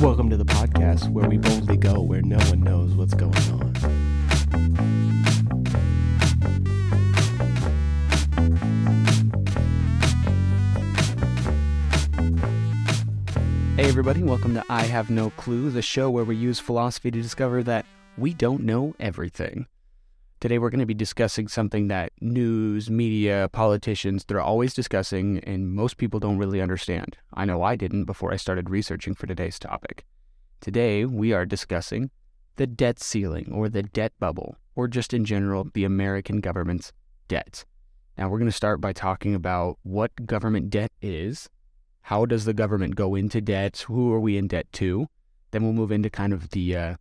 Welcome to the podcast where we boldly go where no one knows what's going on. Hey, everybody, welcome to I Have No Clue, the show where we use philosophy to discover that we don't know everything. Today, we're going to be discussing something that news, media, politicians, they're always discussing, and most people don't really understand. I know I didn't before I started researching for today's topic. Today, we are discussing the debt ceiling or the debt bubble, or just in general, the American government's debt. Now, we're going to start by talking about what government debt is, how does the government go into debt, who are we in debt to. Then we'll move into kind of the uh,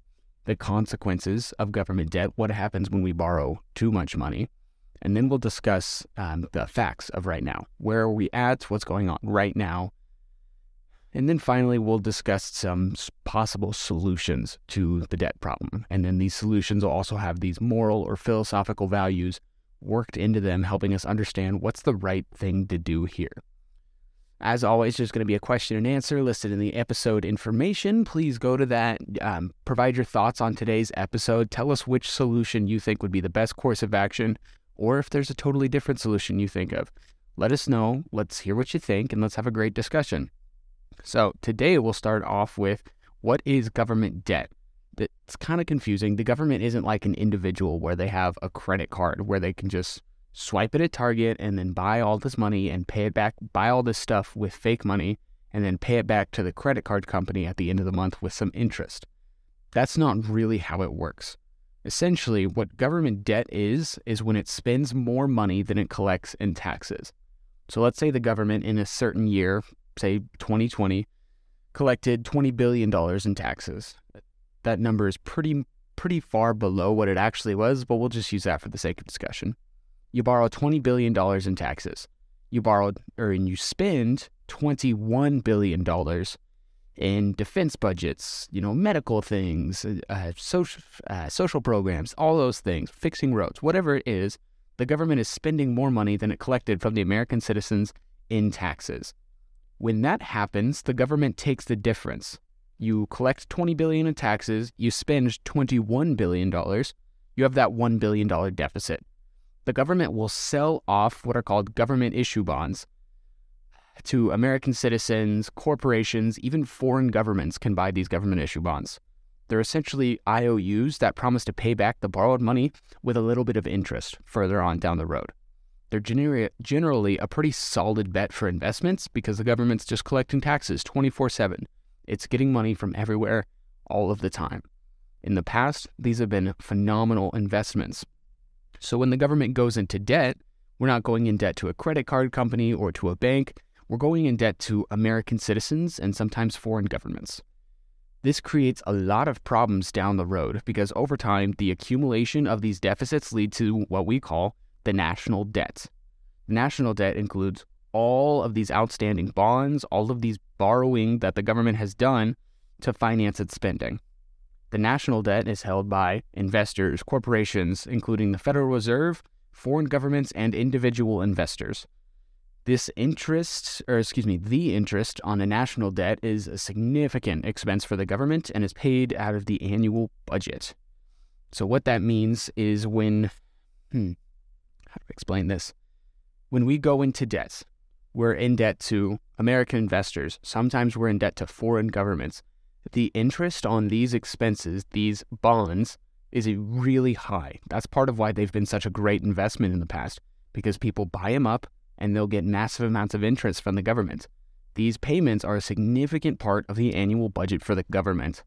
the consequences of government debt, what happens when we borrow too much money, and then we'll discuss um, the facts of right now. Where are we at? What's going on right now? And then finally, we'll discuss some possible solutions to the debt problem. And then these solutions will also have these moral or philosophical values worked into them, helping us understand what's the right thing to do here. As always, there's going to be a question and answer listed in the episode information. Please go to that, um, provide your thoughts on today's episode. Tell us which solution you think would be the best course of action, or if there's a totally different solution you think of. Let us know. Let's hear what you think, and let's have a great discussion. So, today we'll start off with what is government debt? It's kind of confusing. The government isn't like an individual where they have a credit card where they can just swipe it at Target and then buy all this money and pay it back, buy all this stuff with fake money and then pay it back to the credit card company at the end of the month with some interest. That's not really how it works. Essentially, what government debt is, is when it spends more money than it collects in taxes. So let's say the government in a certain year, say 2020, collected $20 billion in taxes. That number is pretty, pretty far below what it actually was, but we'll just use that for the sake of discussion you borrow $20 billion in taxes. You borrowed, or and you spend $21 billion in defense budgets, you know, medical things, uh, social, uh, social programs, all those things, fixing roads, whatever it is, the government is spending more money than it collected from the American citizens in taxes. When that happens, the government takes the difference. You collect 20 billion in taxes, you spend 21 billion dollars, you have that 1 billion dollar deficit the government will sell off what are called government issue bonds to American citizens, corporations, even foreign governments can buy these government issue bonds. They're essentially IOUs that promise to pay back the borrowed money with a little bit of interest further on down the road. They're gener- generally a pretty solid bet for investments because the government's just collecting taxes 24 7. It's getting money from everywhere all of the time. In the past, these have been phenomenal investments so when the government goes into debt, we're not going in debt to a credit card company or to a bank. We're going in debt to American citizens and sometimes foreign governments. This creates a lot of problems down the road because over time, the accumulation of these deficits lead to what we call the national debt. The national debt includes all of these outstanding bonds, all of these borrowing that the government has done to finance its spending. The national debt is held by investors, corporations, including the Federal Reserve, foreign governments, and individual investors. This interest, or excuse me, the interest on a national debt is a significant expense for the government and is paid out of the annual budget. So, what that means is when, hmm, how do I explain this? When we go into debt, we're in debt to American investors. Sometimes we're in debt to foreign governments the interest on these expenses, these bonds, is really high. That's part of why they've been such a great investment in the past, because people buy them up and they'll get massive amounts of interest from the government. These payments are a significant part of the annual budget for the government.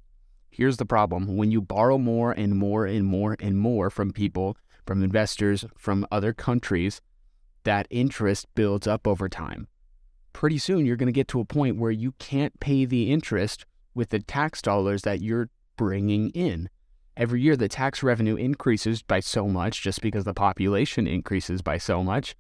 Here's the problem when you borrow more and more and more and more from people, from investors, from other countries, that interest builds up over time. Pretty soon, you're going to get to a point where you can't pay the interest with the tax dollars that you're bringing in. Every year, the tax revenue increases by so much just because the population increases by so much.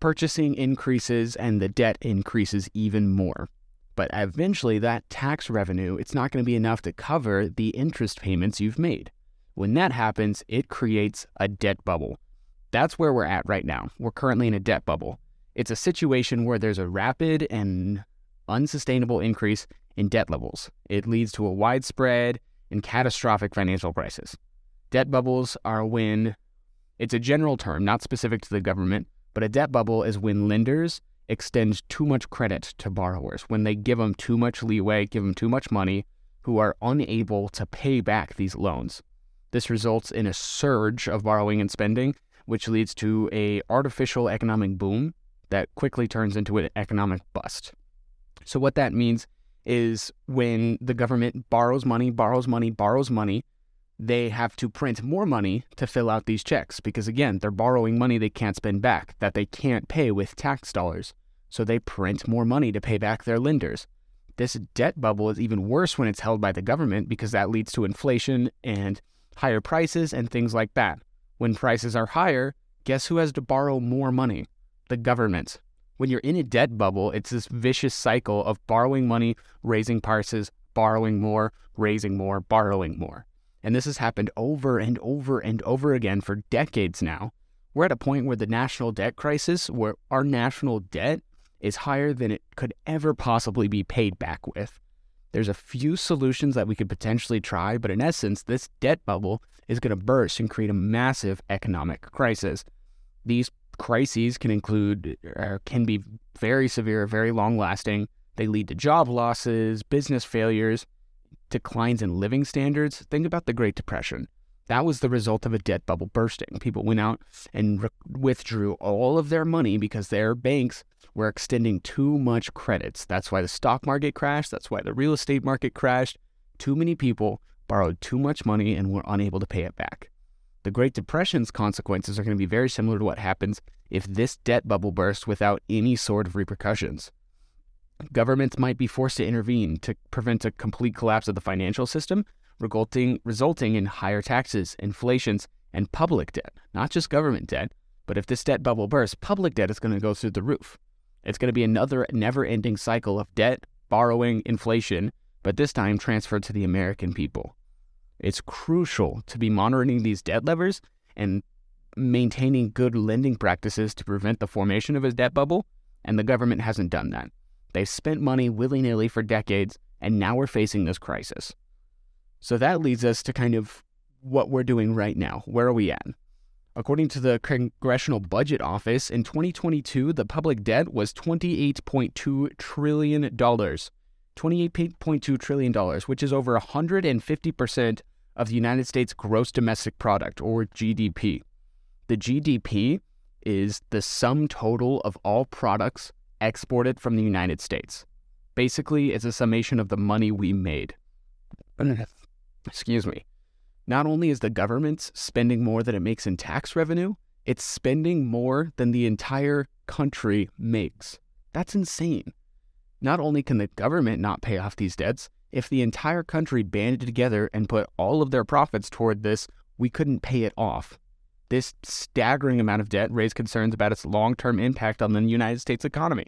Purchasing increases and the debt increases even more. But eventually, that tax revenue, it's not going to be enough to cover the interest payments you've made. When that happens, it creates a debt bubble. That's where we're at right now. We're currently in a debt bubble. It's a situation where there's a rapid and unsustainable increase in debt levels. It leads to a widespread and catastrophic financial crisis. Debt bubbles are when it's a general term, not specific to the government, but a debt bubble is when lenders extend too much credit to borrowers, when they give them too much leeway, give them too much money, who are unable to pay back these loans. This results in a surge of borrowing and spending, which leads to a artificial economic boom that quickly turns into an economic bust. So what that means is when the government borrows money, borrows money, borrows money, they have to print more money to fill out these checks because again, they're borrowing money they can't spend back that they can't pay with tax dollars. So they print more money to pay back their lenders. This debt bubble is even worse when it's held by the government because that leads to inflation and higher prices and things like that. When prices are higher, guess who has to borrow more money? The government. When you're in a debt bubble, it's this vicious cycle of borrowing money, raising prices, borrowing more, raising more, borrowing more. And this has happened over and over and over again for decades now. We're at a point where the national debt crisis, where our national debt is higher than it could ever possibly be paid back with. There's a few solutions that we could potentially try, but in essence, this debt bubble is going to burst and create a massive economic crisis. These crises can include, uh, can be very severe, very long lasting. They lead to job losses, business failures, declines in living standards. Think about the Great Depression. That was the result of a debt bubble bursting. People went out and re- withdrew all of their money because their banks were extending too much credits. That's why the stock market crashed. That's why the real estate market crashed. Too many people borrowed too much money and were unable to pay it back. The Great Depression's consequences are going to be very similar to what happens if this debt bubble bursts without any sort of repercussions. Governments might be forced to intervene to prevent a complete collapse of the financial system, resulting, resulting in higher taxes, inflations, and public debt, not just government debt. But if this debt bubble bursts, public debt is going to go through the roof. It's going to be another never ending cycle of debt, borrowing, inflation, but this time transferred to the American people. It's crucial to be monitoring these debt levers and maintaining good lending practices to prevent the formation of a debt bubble, and the government hasn't done that. They've spent money willy nilly for decades, and now we're facing this crisis. So that leads us to kind of what we're doing right now. Where are we at? According to the Congressional Budget Office, in 2022, the public debt was $28.2 trillion. $28.2 trillion, which is over 150% of the United States gross domestic product, or GDP. The GDP is the sum total of all products exported from the United States. Basically, it's a summation of the money we made. Excuse me. Not only is the government spending more than it makes in tax revenue, it's spending more than the entire country makes. That's insane. Not only can the government not pay off these debts, if the entire country banded together and put all of their profits toward this, we couldn't pay it off. This staggering amount of debt raised concerns about its long term impact on the United States economy.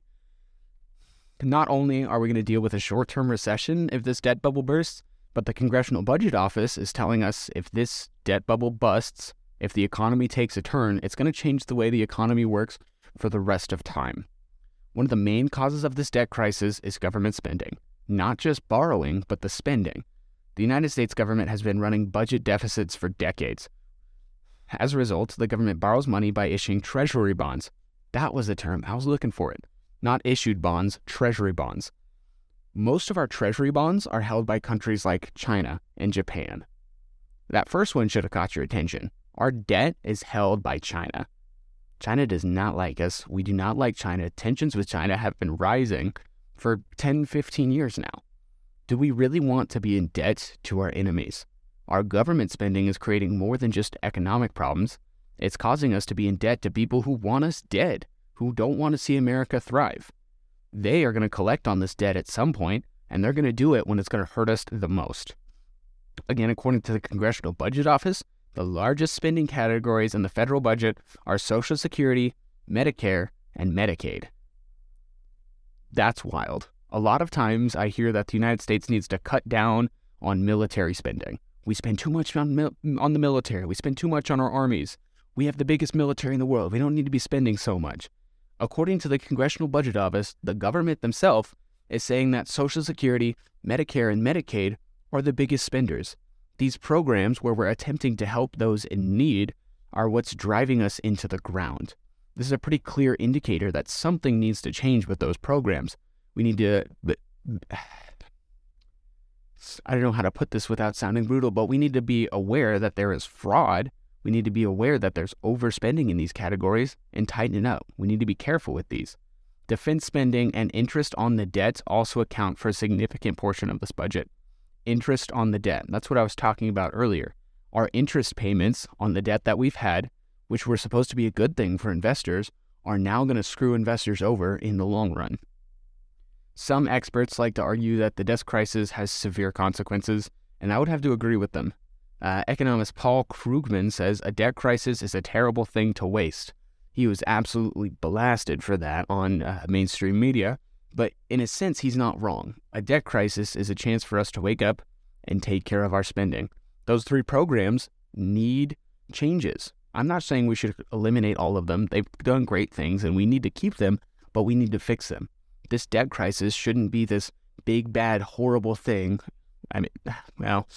Not only are we going to deal with a short term recession if this debt bubble bursts, but the Congressional Budget Office is telling us if this debt bubble busts, if the economy takes a turn, it's going to change the way the economy works for the rest of time. One of the main causes of this debt crisis is government spending, not just borrowing, but the spending. The United States government has been running budget deficits for decades. As a result, the government borrows money by issuing treasury bonds. That was the term, I was looking for it. Not issued bonds, treasury bonds. Most of our treasury bonds are held by countries like China and Japan. That first one should have caught your attention. Our debt is held by China. China does not like us. We do not like China. Tensions with China have been rising for 10, 15 years now. Do we really want to be in debt to our enemies? Our government spending is creating more than just economic problems. It's causing us to be in debt to people who want us dead, who don't want to see America thrive they are going to collect on this debt at some point, and they're going to do it when it's going to hurt us the most. Again, according to the Congressional Budget Office, the largest spending categories in the federal budget are Social Security, Medicare, and Medicaid. That's wild. A lot of times I hear that the United States needs to cut down on military spending. We spend too much on, mil- on the military. We spend too much on our armies. We have the biggest military in the world. We don't need to be spending so much. According to the Congressional Budget Office, the government themselves is saying that Social Security, Medicare, and Medicaid are the biggest spenders. These programs, where we're attempting to help those in need, are what's driving us into the ground. This is a pretty clear indicator that something needs to change with those programs. We need to. I don't know how to put this without sounding brutal, but we need to be aware that there is fraud. We need to be aware that there's overspending in these categories and tighten it up. We need to be careful with these. Defense spending and interest on the debt also account for a significant portion of this budget. Interest on the debt. That's what I was talking about earlier. Our interest payments on the debt that we've had, which were supposed to be a good thing for investors, are now going to screw investors over in the long run. Some experts like to argue that the debt crisis has severe consequences, and I would have to agree with them. Uh, economist Paul Krugman says a debt crisis is a terrible thing to waste. He was absolutely blasted for that on uh, mainstream media, but in a sense, he's not wrong. A debt crisis is a chance for us to wake up and take care of our spending. Those three programs need changes. I'm not saying we should eliminate all of them. They've done great things and we need to keep them, but we need to fix them this debt crisis shouldn't be this big, bad, horrible thing. I mean, well,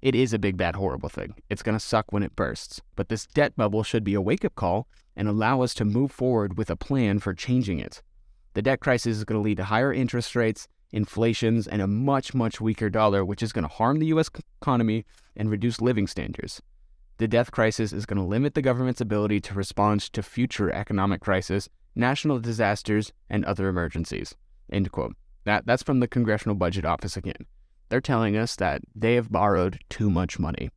it is a big, bad, horrible thing. It's going to suck when it bursts. But this debt bubble should be a wake up call and allow us to move forward with a plan for changing it. The debt crisis is going to lead to higher interest rates, inflations, and a much, much weaker dollar, which is going to harm the U.S. economy and reduce living standards. The debt crisis is going to limit the government's ability to respond to future economic crisis national disasters, and other emergencies. End quote. That, that's from the Congressional Budget Office again. They're telling us that they have borrowed too much money.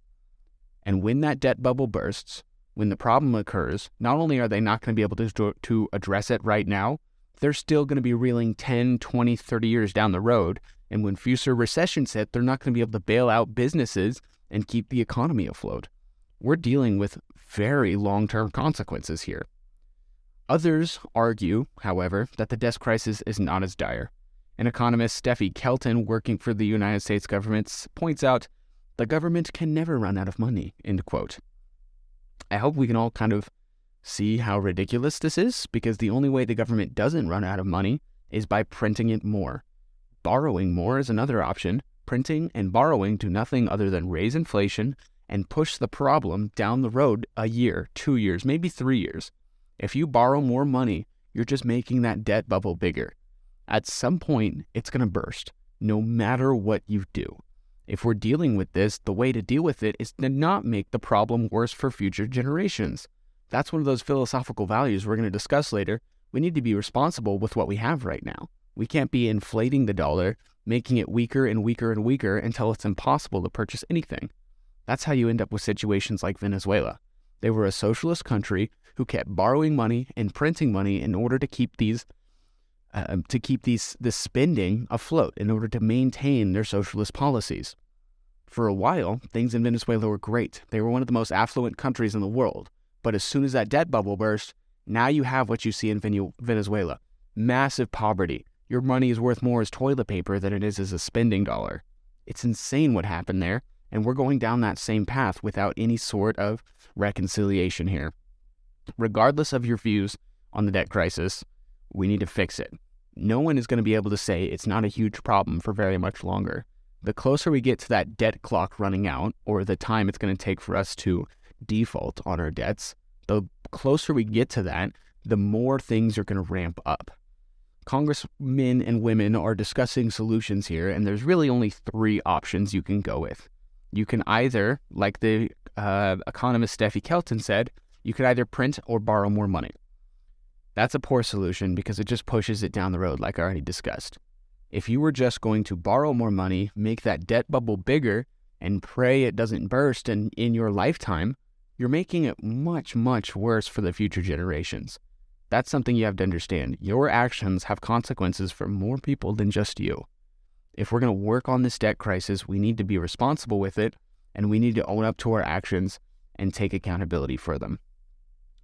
And when that debt bubble bursts, when the problem occurs, not only are they not going to be able to, to address it right now, they're still going to be reeling 10, 20, 30 years down the road. And when future recessions hit, they're not going to be able to bail out businesses and keep the economy afloat. We're dealing with very long term consequences here. Others argue, however, that the debt crisis is not as dire. An economist, Steffi Kelton, working for the United States government, points out the government can never run out of money, end quote. I hope we can all kind of see how ridiculous this is, because the only way the government doesn't run out of money is by printing it more. Borrowing more is another option. Printing and borrowing do nothing other than raise inflation and push the problem down the road a year, two years, maybe three years. If you borrow more money, you're just making that debt bubble bigger. At some point, it's going to burst, no matter what you do. If we're dealing with this, the way to deal with it is to not make the problem worse for future generations. That's one of those philosophical values we're going to discuss later. We need to be responsible with what we have right now. We can't be inflating the dollar, making it weaker and weaker and weaker until it's impossible to purchase anything. That's how you end up with situations like Venezuela. They were a socialist country who kept borrowing money and printing money in order to keep these uh, to keep these the spending afloat in order to maintain their socialist policies. For a while, things in Venezuela were great. They were one of the most affluent countries in the world. But as soon as that debt bubble burst, now you have what you see in Venezuela massive poverty. Your money is worth more as toilet paper than it is as a spending dollar. It's insane what happened there, and we're going down that same path without any sort of reconciliation here regardless of your views on the debt crisis, we need to fix it. No one is going to be able to say it's not a huge problem for very much longer. The closer we get to that debt clock running out, or the time it's going to take for us to default on our debts, the closer we get to that, the more things are going to ramp up. Congressmen and women are discussing solutions here, and there's really only three options you can go with. You can either, like the uh, economist Steffi Kelton said, you could either print or borrow more money. That's a poor solution because it just pushes it down the road, like I already discussed. If you were just going to borrow more money, make that debt bubble bigger, and pray it doesn't burst in, in your lifetime, you're making it much, much worse for the future generations. That's something you have to understand. Your actions have consequences for more people than just you. If we're going to work on this debt crisis, we need to be responsible with it, and we need to own up to our actions and take accountability for them.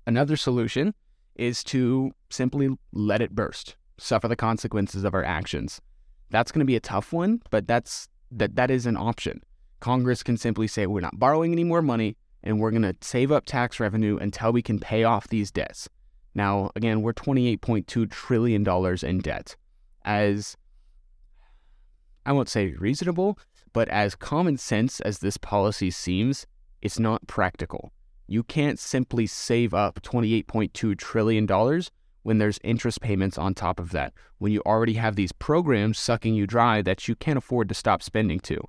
Another solution is to simply let it burst, suffer the consequences of our actions. That's going to be a tough one, but that's that that is an option. Congress can simply say we're not borrowing any more money and we're going to save up tax revenue until we can pay off these debts. Now, again, we're 28.2 trillion dollars in debt. As I won't say reasonable, but as common sense as this policy seems, it's not practical. You can't simply save up $28.2 trillion when there's interest payments on top of that, when you already have these programs sucking you dry that you can't afford to stop spending to.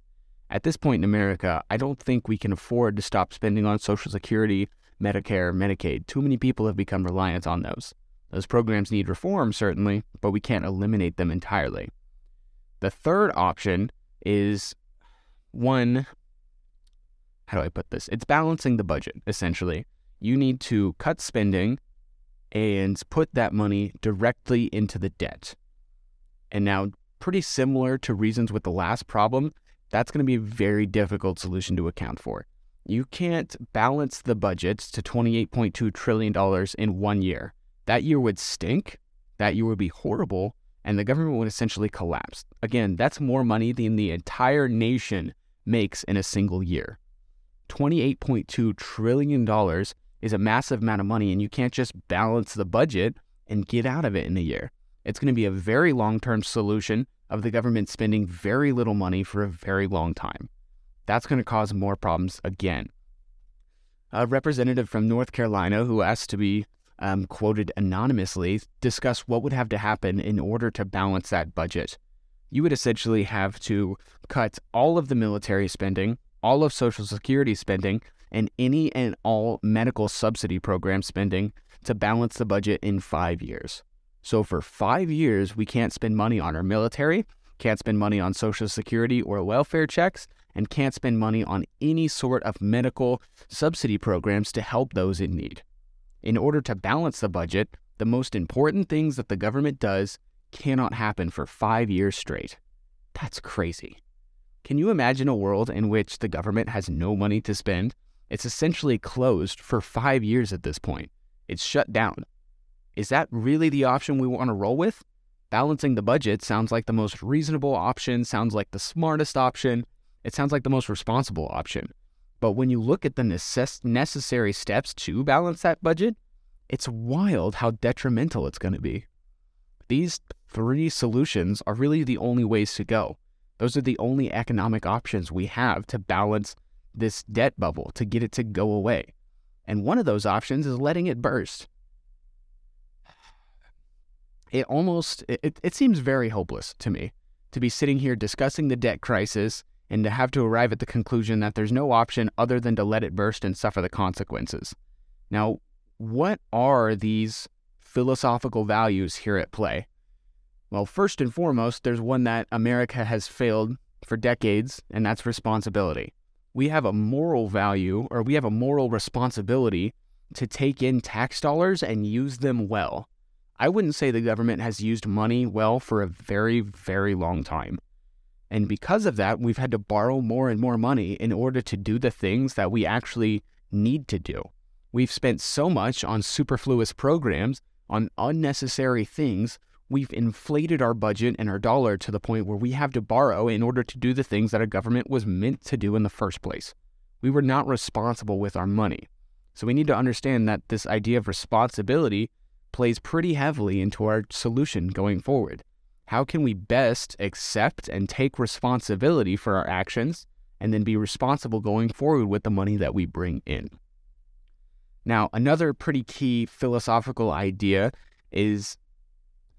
At this point in America, I don't think we can afford to stop spending on Social Security, Medicare, Medicaid. Too many people have become reliant on those. Those programs need reform, certainly, but we can't eliminate them entirely. The third option is one, how do I put this? It's balancing the budget, essentially. You need to cut spending and put that money directly into the debt. And now, pretty similar to reasons with the last problem, that's going to be a very difficult solution to account for. You can't balance the budgets to $28.2 trillion in one year. That year would stink, that year would be horrible, and the government would essentially collapse. Again, that's more money than the entire nation makes in a single year. $28.2 trillion is a massive amount of money, and you can't just balance the budget and get out of it in a year. It's going to be a very long term solution of the government spending very little money for a very long time. That's going to cause more problems again. A representative from North Carolina who asked to be um, quoted anonymously discuss what would have to happen in order to balance that budget. You would essentially have to cut all of the military spending, all of Social Security spending, and any and all medical subsidy program spending to balance the budget in five years. So for five years, we can't spend money on our military, can't spend money on Social Security or welfare checks, and can't spend money on any sort of medical subsidy programs to help those in need. In order to balance the budget, the most important things that the government does cannot happen for five years straight. That's crazy. Can you imagine a world in which the government has no money to spend? It's essentially closed for five years at this point. It's shut down. Is that really the option we want to roll with? Balancing the budget sounds like the most reasonable option, sounds like the smartest option, it sounds like the most responsible option. But when you look at the necess- necessary steps to balance that budget, it's wild how detrimental it's going to be. These three solutions are really the only ways to go. Those are the only economic options we have to balance this debt bubble, to get it to go away. And one of those options is letting it burst it almost it, it seems very hopeless to me to be sitting here discussing the debt crisis and to have to arrive at the conclusion that there's no option other than to let it burst and suffer the consequences. Now, what are these philosophical values here at play? Well, first and foremost, there's one that America has failed for decades, and that's responsibility. We have a moral value, or we have a moral responsibility to take in tax dollars and use them well. I wouldn't say the government has used money well for a very, very long time. And because of that, we've had to borrow more and more money in order to do the things that we actually need to do. We've spent so much on superfluous programs, on unnecessary things, we've inflated our budget and our dollar to the point where we have to borrow in order to do the things that a government was meant to do in the first place. We were not responsible with our money. So we need to understand that this idea of responsibility plays pretty heavily into our solution going forward. How can we best accept and take responsibility for our actions and then be responsible going forward with the money that we bring in? Now, another pretty key philosophical idea is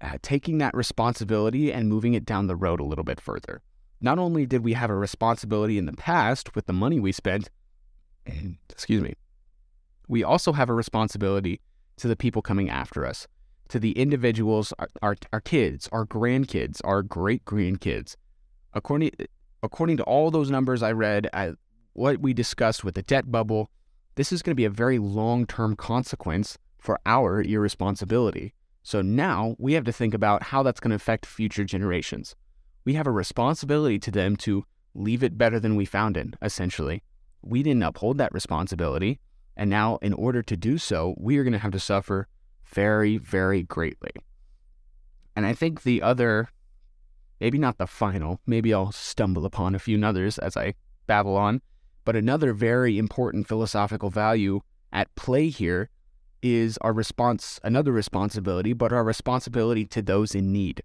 uh, taking that responsibility and moving it down the road a little bit further. Not only did we have a responsibility in the past with the money we spent, and excuse me, we also have a responsibility to the people coming after us, to the individuals, our, our, kids, our grandkids, our great grandkids. According, according to all those numbers I read, I, what we discussed with the debt bubble, this is going to be a very long term consequence for our irresponsibility. So now we have to think about how that's going to affect future generations. We have a responsibility to them to leave it better than we found it, essentially. We didn't uphold that responsibility. And now, in order to do so, we are going to have to suffer very, very greatly. And I think the other, maybe not the final, maybe I'll stumble upon a few others as I babble on, but another very important philosophical value at play here is our response, another responsibility, but our responsibility to those in need.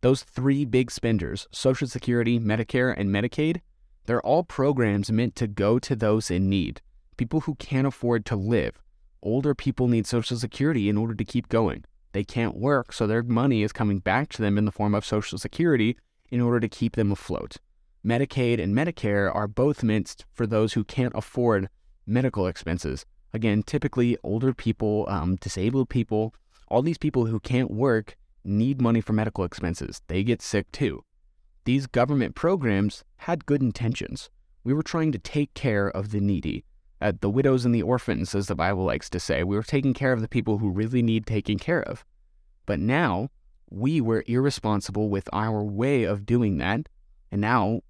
Those three big spenders, Social Security, Medicare, and Medicaid, they're all programs meant to go to those in need, people who can't afford to live. Older people need Social Security in order to keep going. They can't work, so their money is coming back to them in the form of Social Security in order to keep them afloat. Medicaid and Medicare are both meant for those who can't afford medical expenses. Again, typically older people, um, disabled people, all these people who can't work need money for medical expenses. They get sick too. These government programs had good intentions. We were trying to take care of the needy, uh, the widows and the orphans, as the Bible likes to say. We were taking care of the people who really need taking care of. But now we were irresponsible with our way of doing that. And now,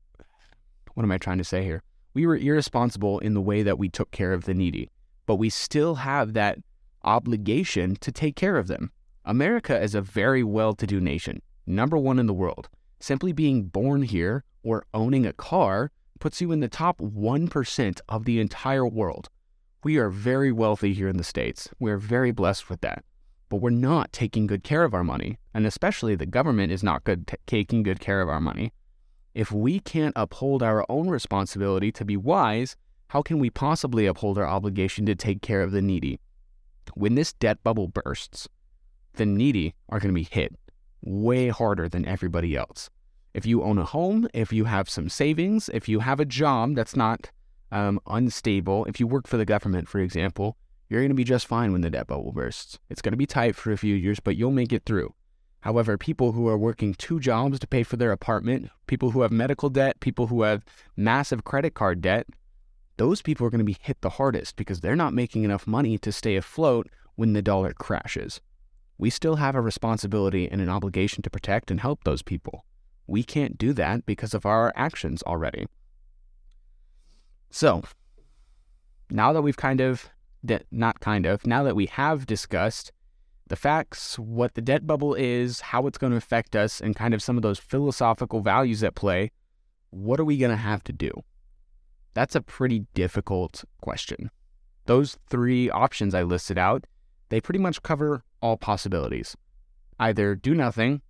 what am I trying to say here? We were irresponsible in the way that we took care of the needy, but we still have that obligation to take care of them. America is a very well to do nation, number one in the world. Simply being born here or owning a car puts you in the top 1% of the entire world. We are very wealthy here in the States. We are very blessed with that. But we're not taking good care of our money, and especially the government is not good t- taking good care of our money. If we can't uphold our own responsibility to be wise, how can we possibly uphold our obligation to take care of the needy? When this debt bubble bursts, the needy are going to be hit way harder than everybody else. If you own a home, if you have some savings, if you have a job that's not um, unstable, if you work for the government, for example, you're going to be just fine when the debt bubble bursts. It's going to be tight for a few years, but you'll make it through. However, people who are working two jobs to pay for their apartment, people who have medical debt, people who have massive credit card debt, those people are going to be hit the hardest because they're not making enough money to stay afloat when the dollar crashes. We still have a responsibility and an obligation to protect and help those people we can't do that because of our actions already. So, now that we've kind of, not kind of, now that we have discussed the facts, what the debt bubble is, how it's going to affect us, and kind of some of those philosophical values at play, what are we going to have to do? That's a pretty difficult question. Those three options I listed out, they pretty much cover all possibilities. Either do nothing,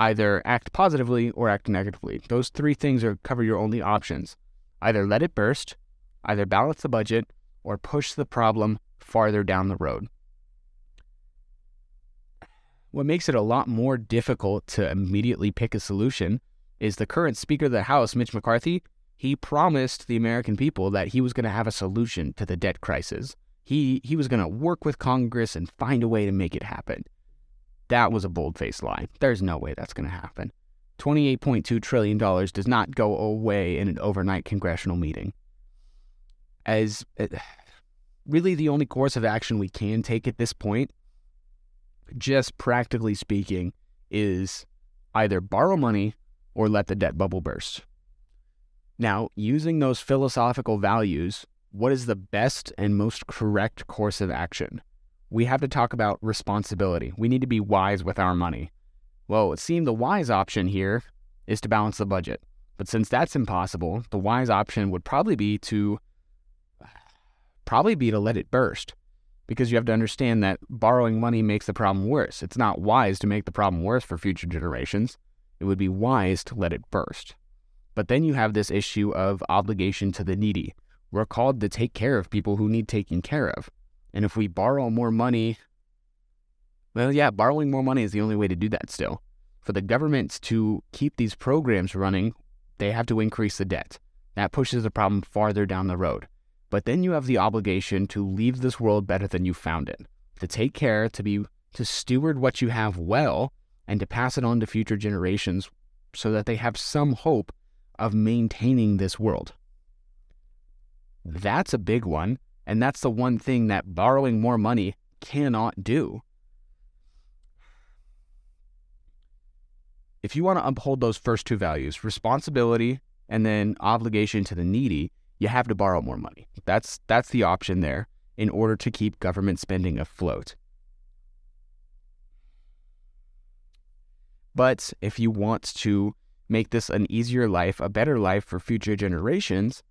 either act positively or act negatively. Those three things are cover your only options. Either let it burst, either balance the budget, or push the problem farther down the road. What makes it a lot more difficult to immediately pick a solution is the current Speaker of the House, Mitch McCarthy. He promised the American people that he was going to have a solution to the debt crisis. He, he was going to work with Congress and find a way to make it happen. That was a bold faced lie. There's no way that's going to happen. $28.2 trillion does not go away in an overnight congressional meeting. As uh, really the only course of action we can take at this point, just practically speaking, is either borrow money or let the debt bubble burst. Now, using those philosophical values, what is the best and most correct course of action? We have to talk about responsibility. We need to be wise with our money. Well, it seemed the wise option here is to balance the budget. But since that's impossible, the wise option would probably be to probably be to let it burst. Because you have to understand that borrowing money makes the problem worse. It's not wise to make the problem worse for future generations. It would be wise to let it burst. But then you have this issue of obligation to the needy. We're called to take care of people who need taking care of. And if we borrow more money, well, yeah, borrowing more money is the only way to do that still. For the governments to keep these programs running, they have to increase the debt. That pushes the problem farther down the road. But then you have the obligation to leave this world better than you found it, to take care, to be to steward what you have well, and to pass it on to future generations so that they have some hope of maintaining this world. That's a big one and that's the one thing that borrowing more money cannot do. If you want to uphold those first two values, responsibility and then obligation to the needy, you have to borrow more money. That's that's the option there in order to keep government spending afloat. But if you want to make this an easier life, a better life for future generations,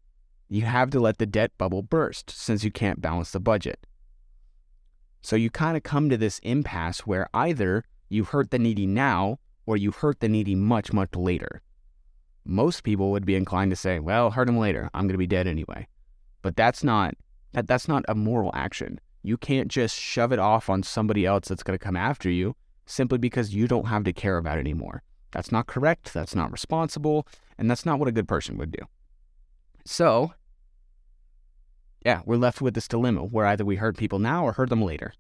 you have to let the debt bubble burst since you can't balance the budget. So you kind of come to this impasse where either you hurt the needy now or you hurt the needy much, much later. Most people would be inclined to say, well, hurt them later. I'm going to be dead anyway. But that's not that that's not a moral action. You can't just shove it off on somebody else that's going to come after you simply because you don't have to care about it anymore. That's not correct, that's not responsible, and that's not what a good person would do. So, yeah, we're left with this dilemma where either we hurt people now or hurt them later.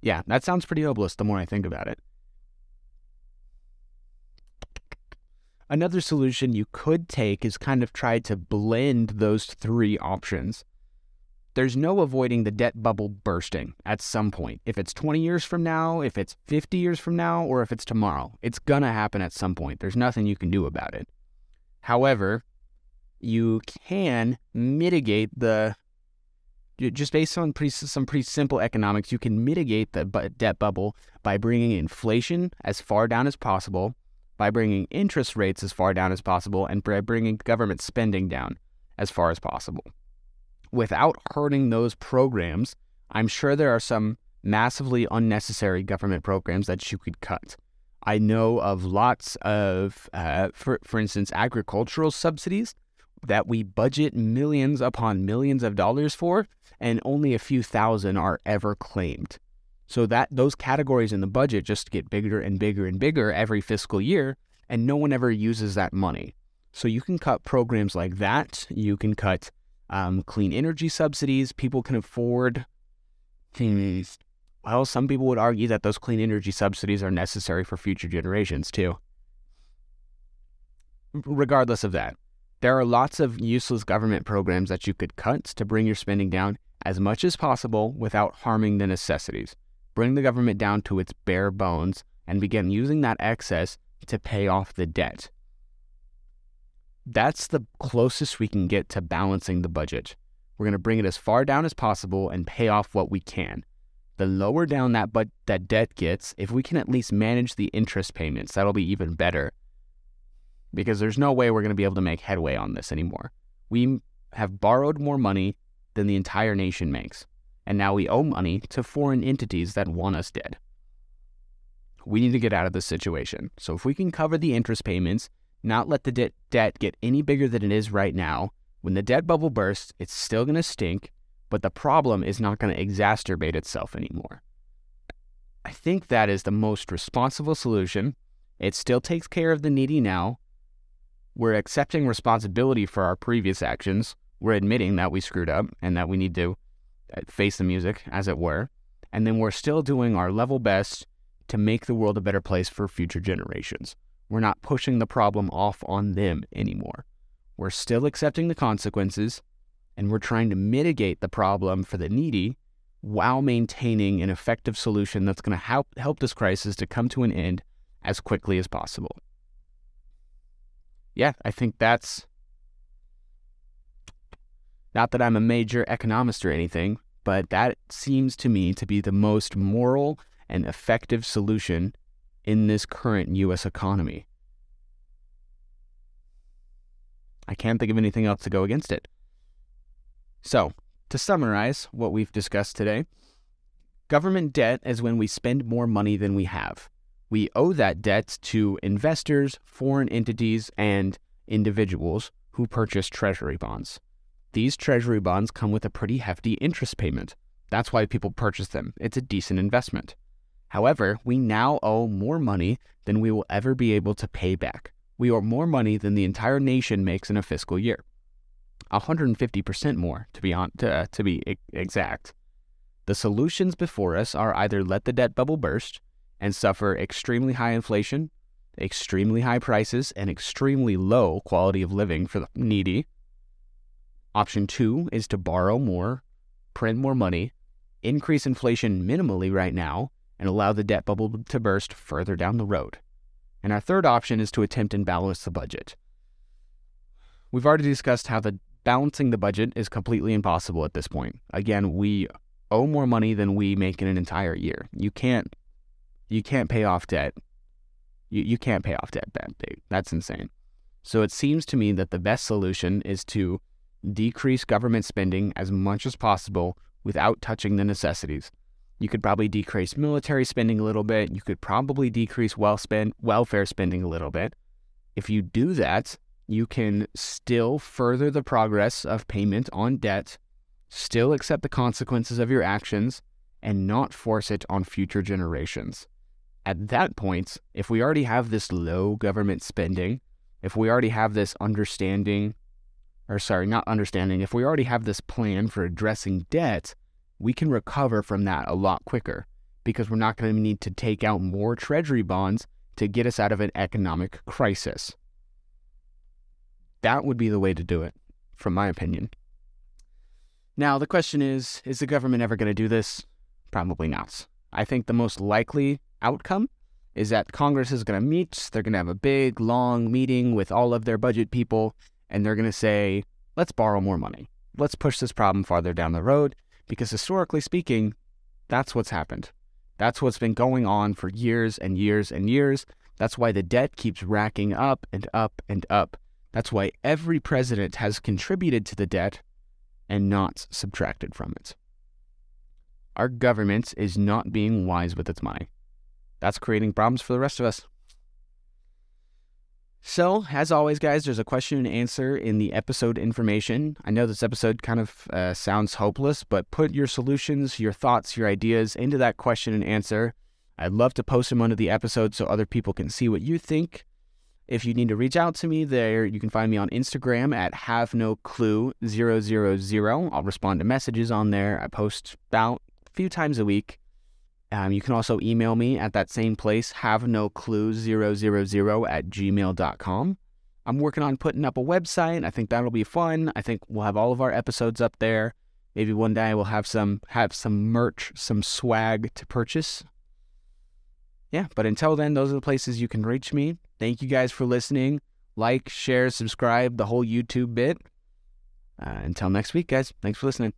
Yeah, that sounds pretty hopeless the more I think about it. Another solution you could take is kind of try to blend those three options. There's no avoiding the debt bubble bursting at some point. If it's 20 years from now, if it's 50 years from now, or if it's tomorrow, it's gonna happen at some point. There's nothing you can do about it. However, you can mitigate the just based on pretty, some pretty simple economics, you can mitigate the debt bubble by bringing inflation as far down as possible, by bringing interest rates as far down as possible, and by bringing government spending down as far as possible. Without hurting those programs, I'm sure there are some massively unnecessary government programs that you could cut. I know of lots of, uh, for, for instance, agricultural subsidies that we budget millions upon millions of dollars for, and only a few thousand are ever claimed. So that those categories in the budget just get bigger and bigger and bigger every fiscal year, and no one ever uses that money. So you can cut programs like that. You can cut um, clean energy subsidies. People can afford. Well, some people would argue that those clean energy subsidies are necessary for future generations too. Regardless of that, there are lots of useless government programs that you could cut to bring your spending down as much as possible without harming the necessities. Bring the government down to its bare bones and begin using that excess to pay off the debt. That's the closest we can get to balancing the budget. We're going to bring it as far down as possible and pay off what we can. The lower down that but that debt gets, if we can at least manage the interest payments, that'll be even better because there's no way we're going to be able to make headway on this anymore. We have borrowed more money than the entire nation makes, and now we owe money to foreign entities that want us dead. We need to get out of this situation. So if we can cover the interest payments, not let the de- debt get any bigger than it is right now, when the debt bubble bursts, it's still going to stink, but the problem is not going to exacerbate itself anymore. I think that is the most responsible solution. It still takes care of the needy now, we're accepting responsibility for our previous actions. We're admitting that we screwed up and that we need to uh, face the music, as it were. And then we're still doing our level best to make the world a better place for future generations. We're not pushing the problem off on them anymore. We're still accepting the consequences and we're trying to mitigate the problem for the needy while maintaining an effective solution that's going to help, help this crisis to come to an end as quickly as possible yeah, I think that's not that I'm a major economist or anything, but that seems to me to be the most moral and effective solution in this current US economy. I can't think of anything else to go against it. So, to summarize what we've discussed today, government debt is when we spend more money than we have we owe that debt to investors, foreign entities, and individuals who purchase treasury bonds. These treasury bonds come with a pretty hefty interest payment. That's why people purchase them. It's a decent investment. However, we now owe more money than we will ever be able to pay back. We owe more money than the entire nation makes in a fiscal year. 150% more, to be, on, to, uh, to be exact. The solutions before us are either let the debt bubble burst, and suffer extremely high inflation, extremely high prices, and extremely low quality of living for the needy. Option two is to borrow more, print more money, increase inflation minimally right now, and allow the debt bubble to burst further down the road. And our third option is to attempt and balance the budget. We've already discussed how the balancing the budget is completely impossible at this point. Again, we owe more money than we make in an entire year. You can't you can't pay off debt. You, you can't pay off debt that big. That's insane. So it seems to me that the best solution is to decrease government spending as much as possible without touching the necessities. You could probably decrease military spending a little bit. You could probably decrease well spend, welfare spending a little bit. If you do that, you can still further the progress of payment on debt, still accept the consequences of your actions, and not force it on future generations. At that point, if we already have this low government spending, if we already have this understanding, or sorry, not understanding, if we already have this plan for addressing debt, we can recover from that a lot quicker because we're not going to need to take out more treasury bonds to get us out of an economic crisis. That would be the way to do it, from my opinion. Now, the question is is the government ever going to do this? Probably not. I think the most likely outcome is that Congress is going to meet. They're going to have a big, long meeting with all of their budget people, and they're going to say, let's borrow more money. Let's push this problem farther down the road. Because historically speaking, that's what's happened. That's what's been going on for years and years and years. That's why the debt keeps racking up and up and up. That's why every president has contributed to the debt and not subtracted from it. Our government is not being wise with its money. That's creating problems for the rest of us. So, as always, guys, there's a question and answer in the episode information. I know this episode kind of uh, sounds hopeless, but put your solutions, your thoughts, your ideas into that question and answer. I'd love to post them under the episode so other people can see what you think. If you need to reach out to me there, you can find me on Instagram at have no clue 000. I'll respond to messages on there. I post about a few times a week. Um, you can also email me at that same place, have no clue 000 at gmail.com. I'm working on putting up a website. I think that'll be fun. I think we'll have all of our episodes up there. Maybe one day we'll have some have some merch, some swag to purchase. Yeah, but until then, those are the places you can reach me. Thank you guys for listening. Like, share, subscribe, the whole YouTube bit. Uh, until next week, guys. Thanks for listening.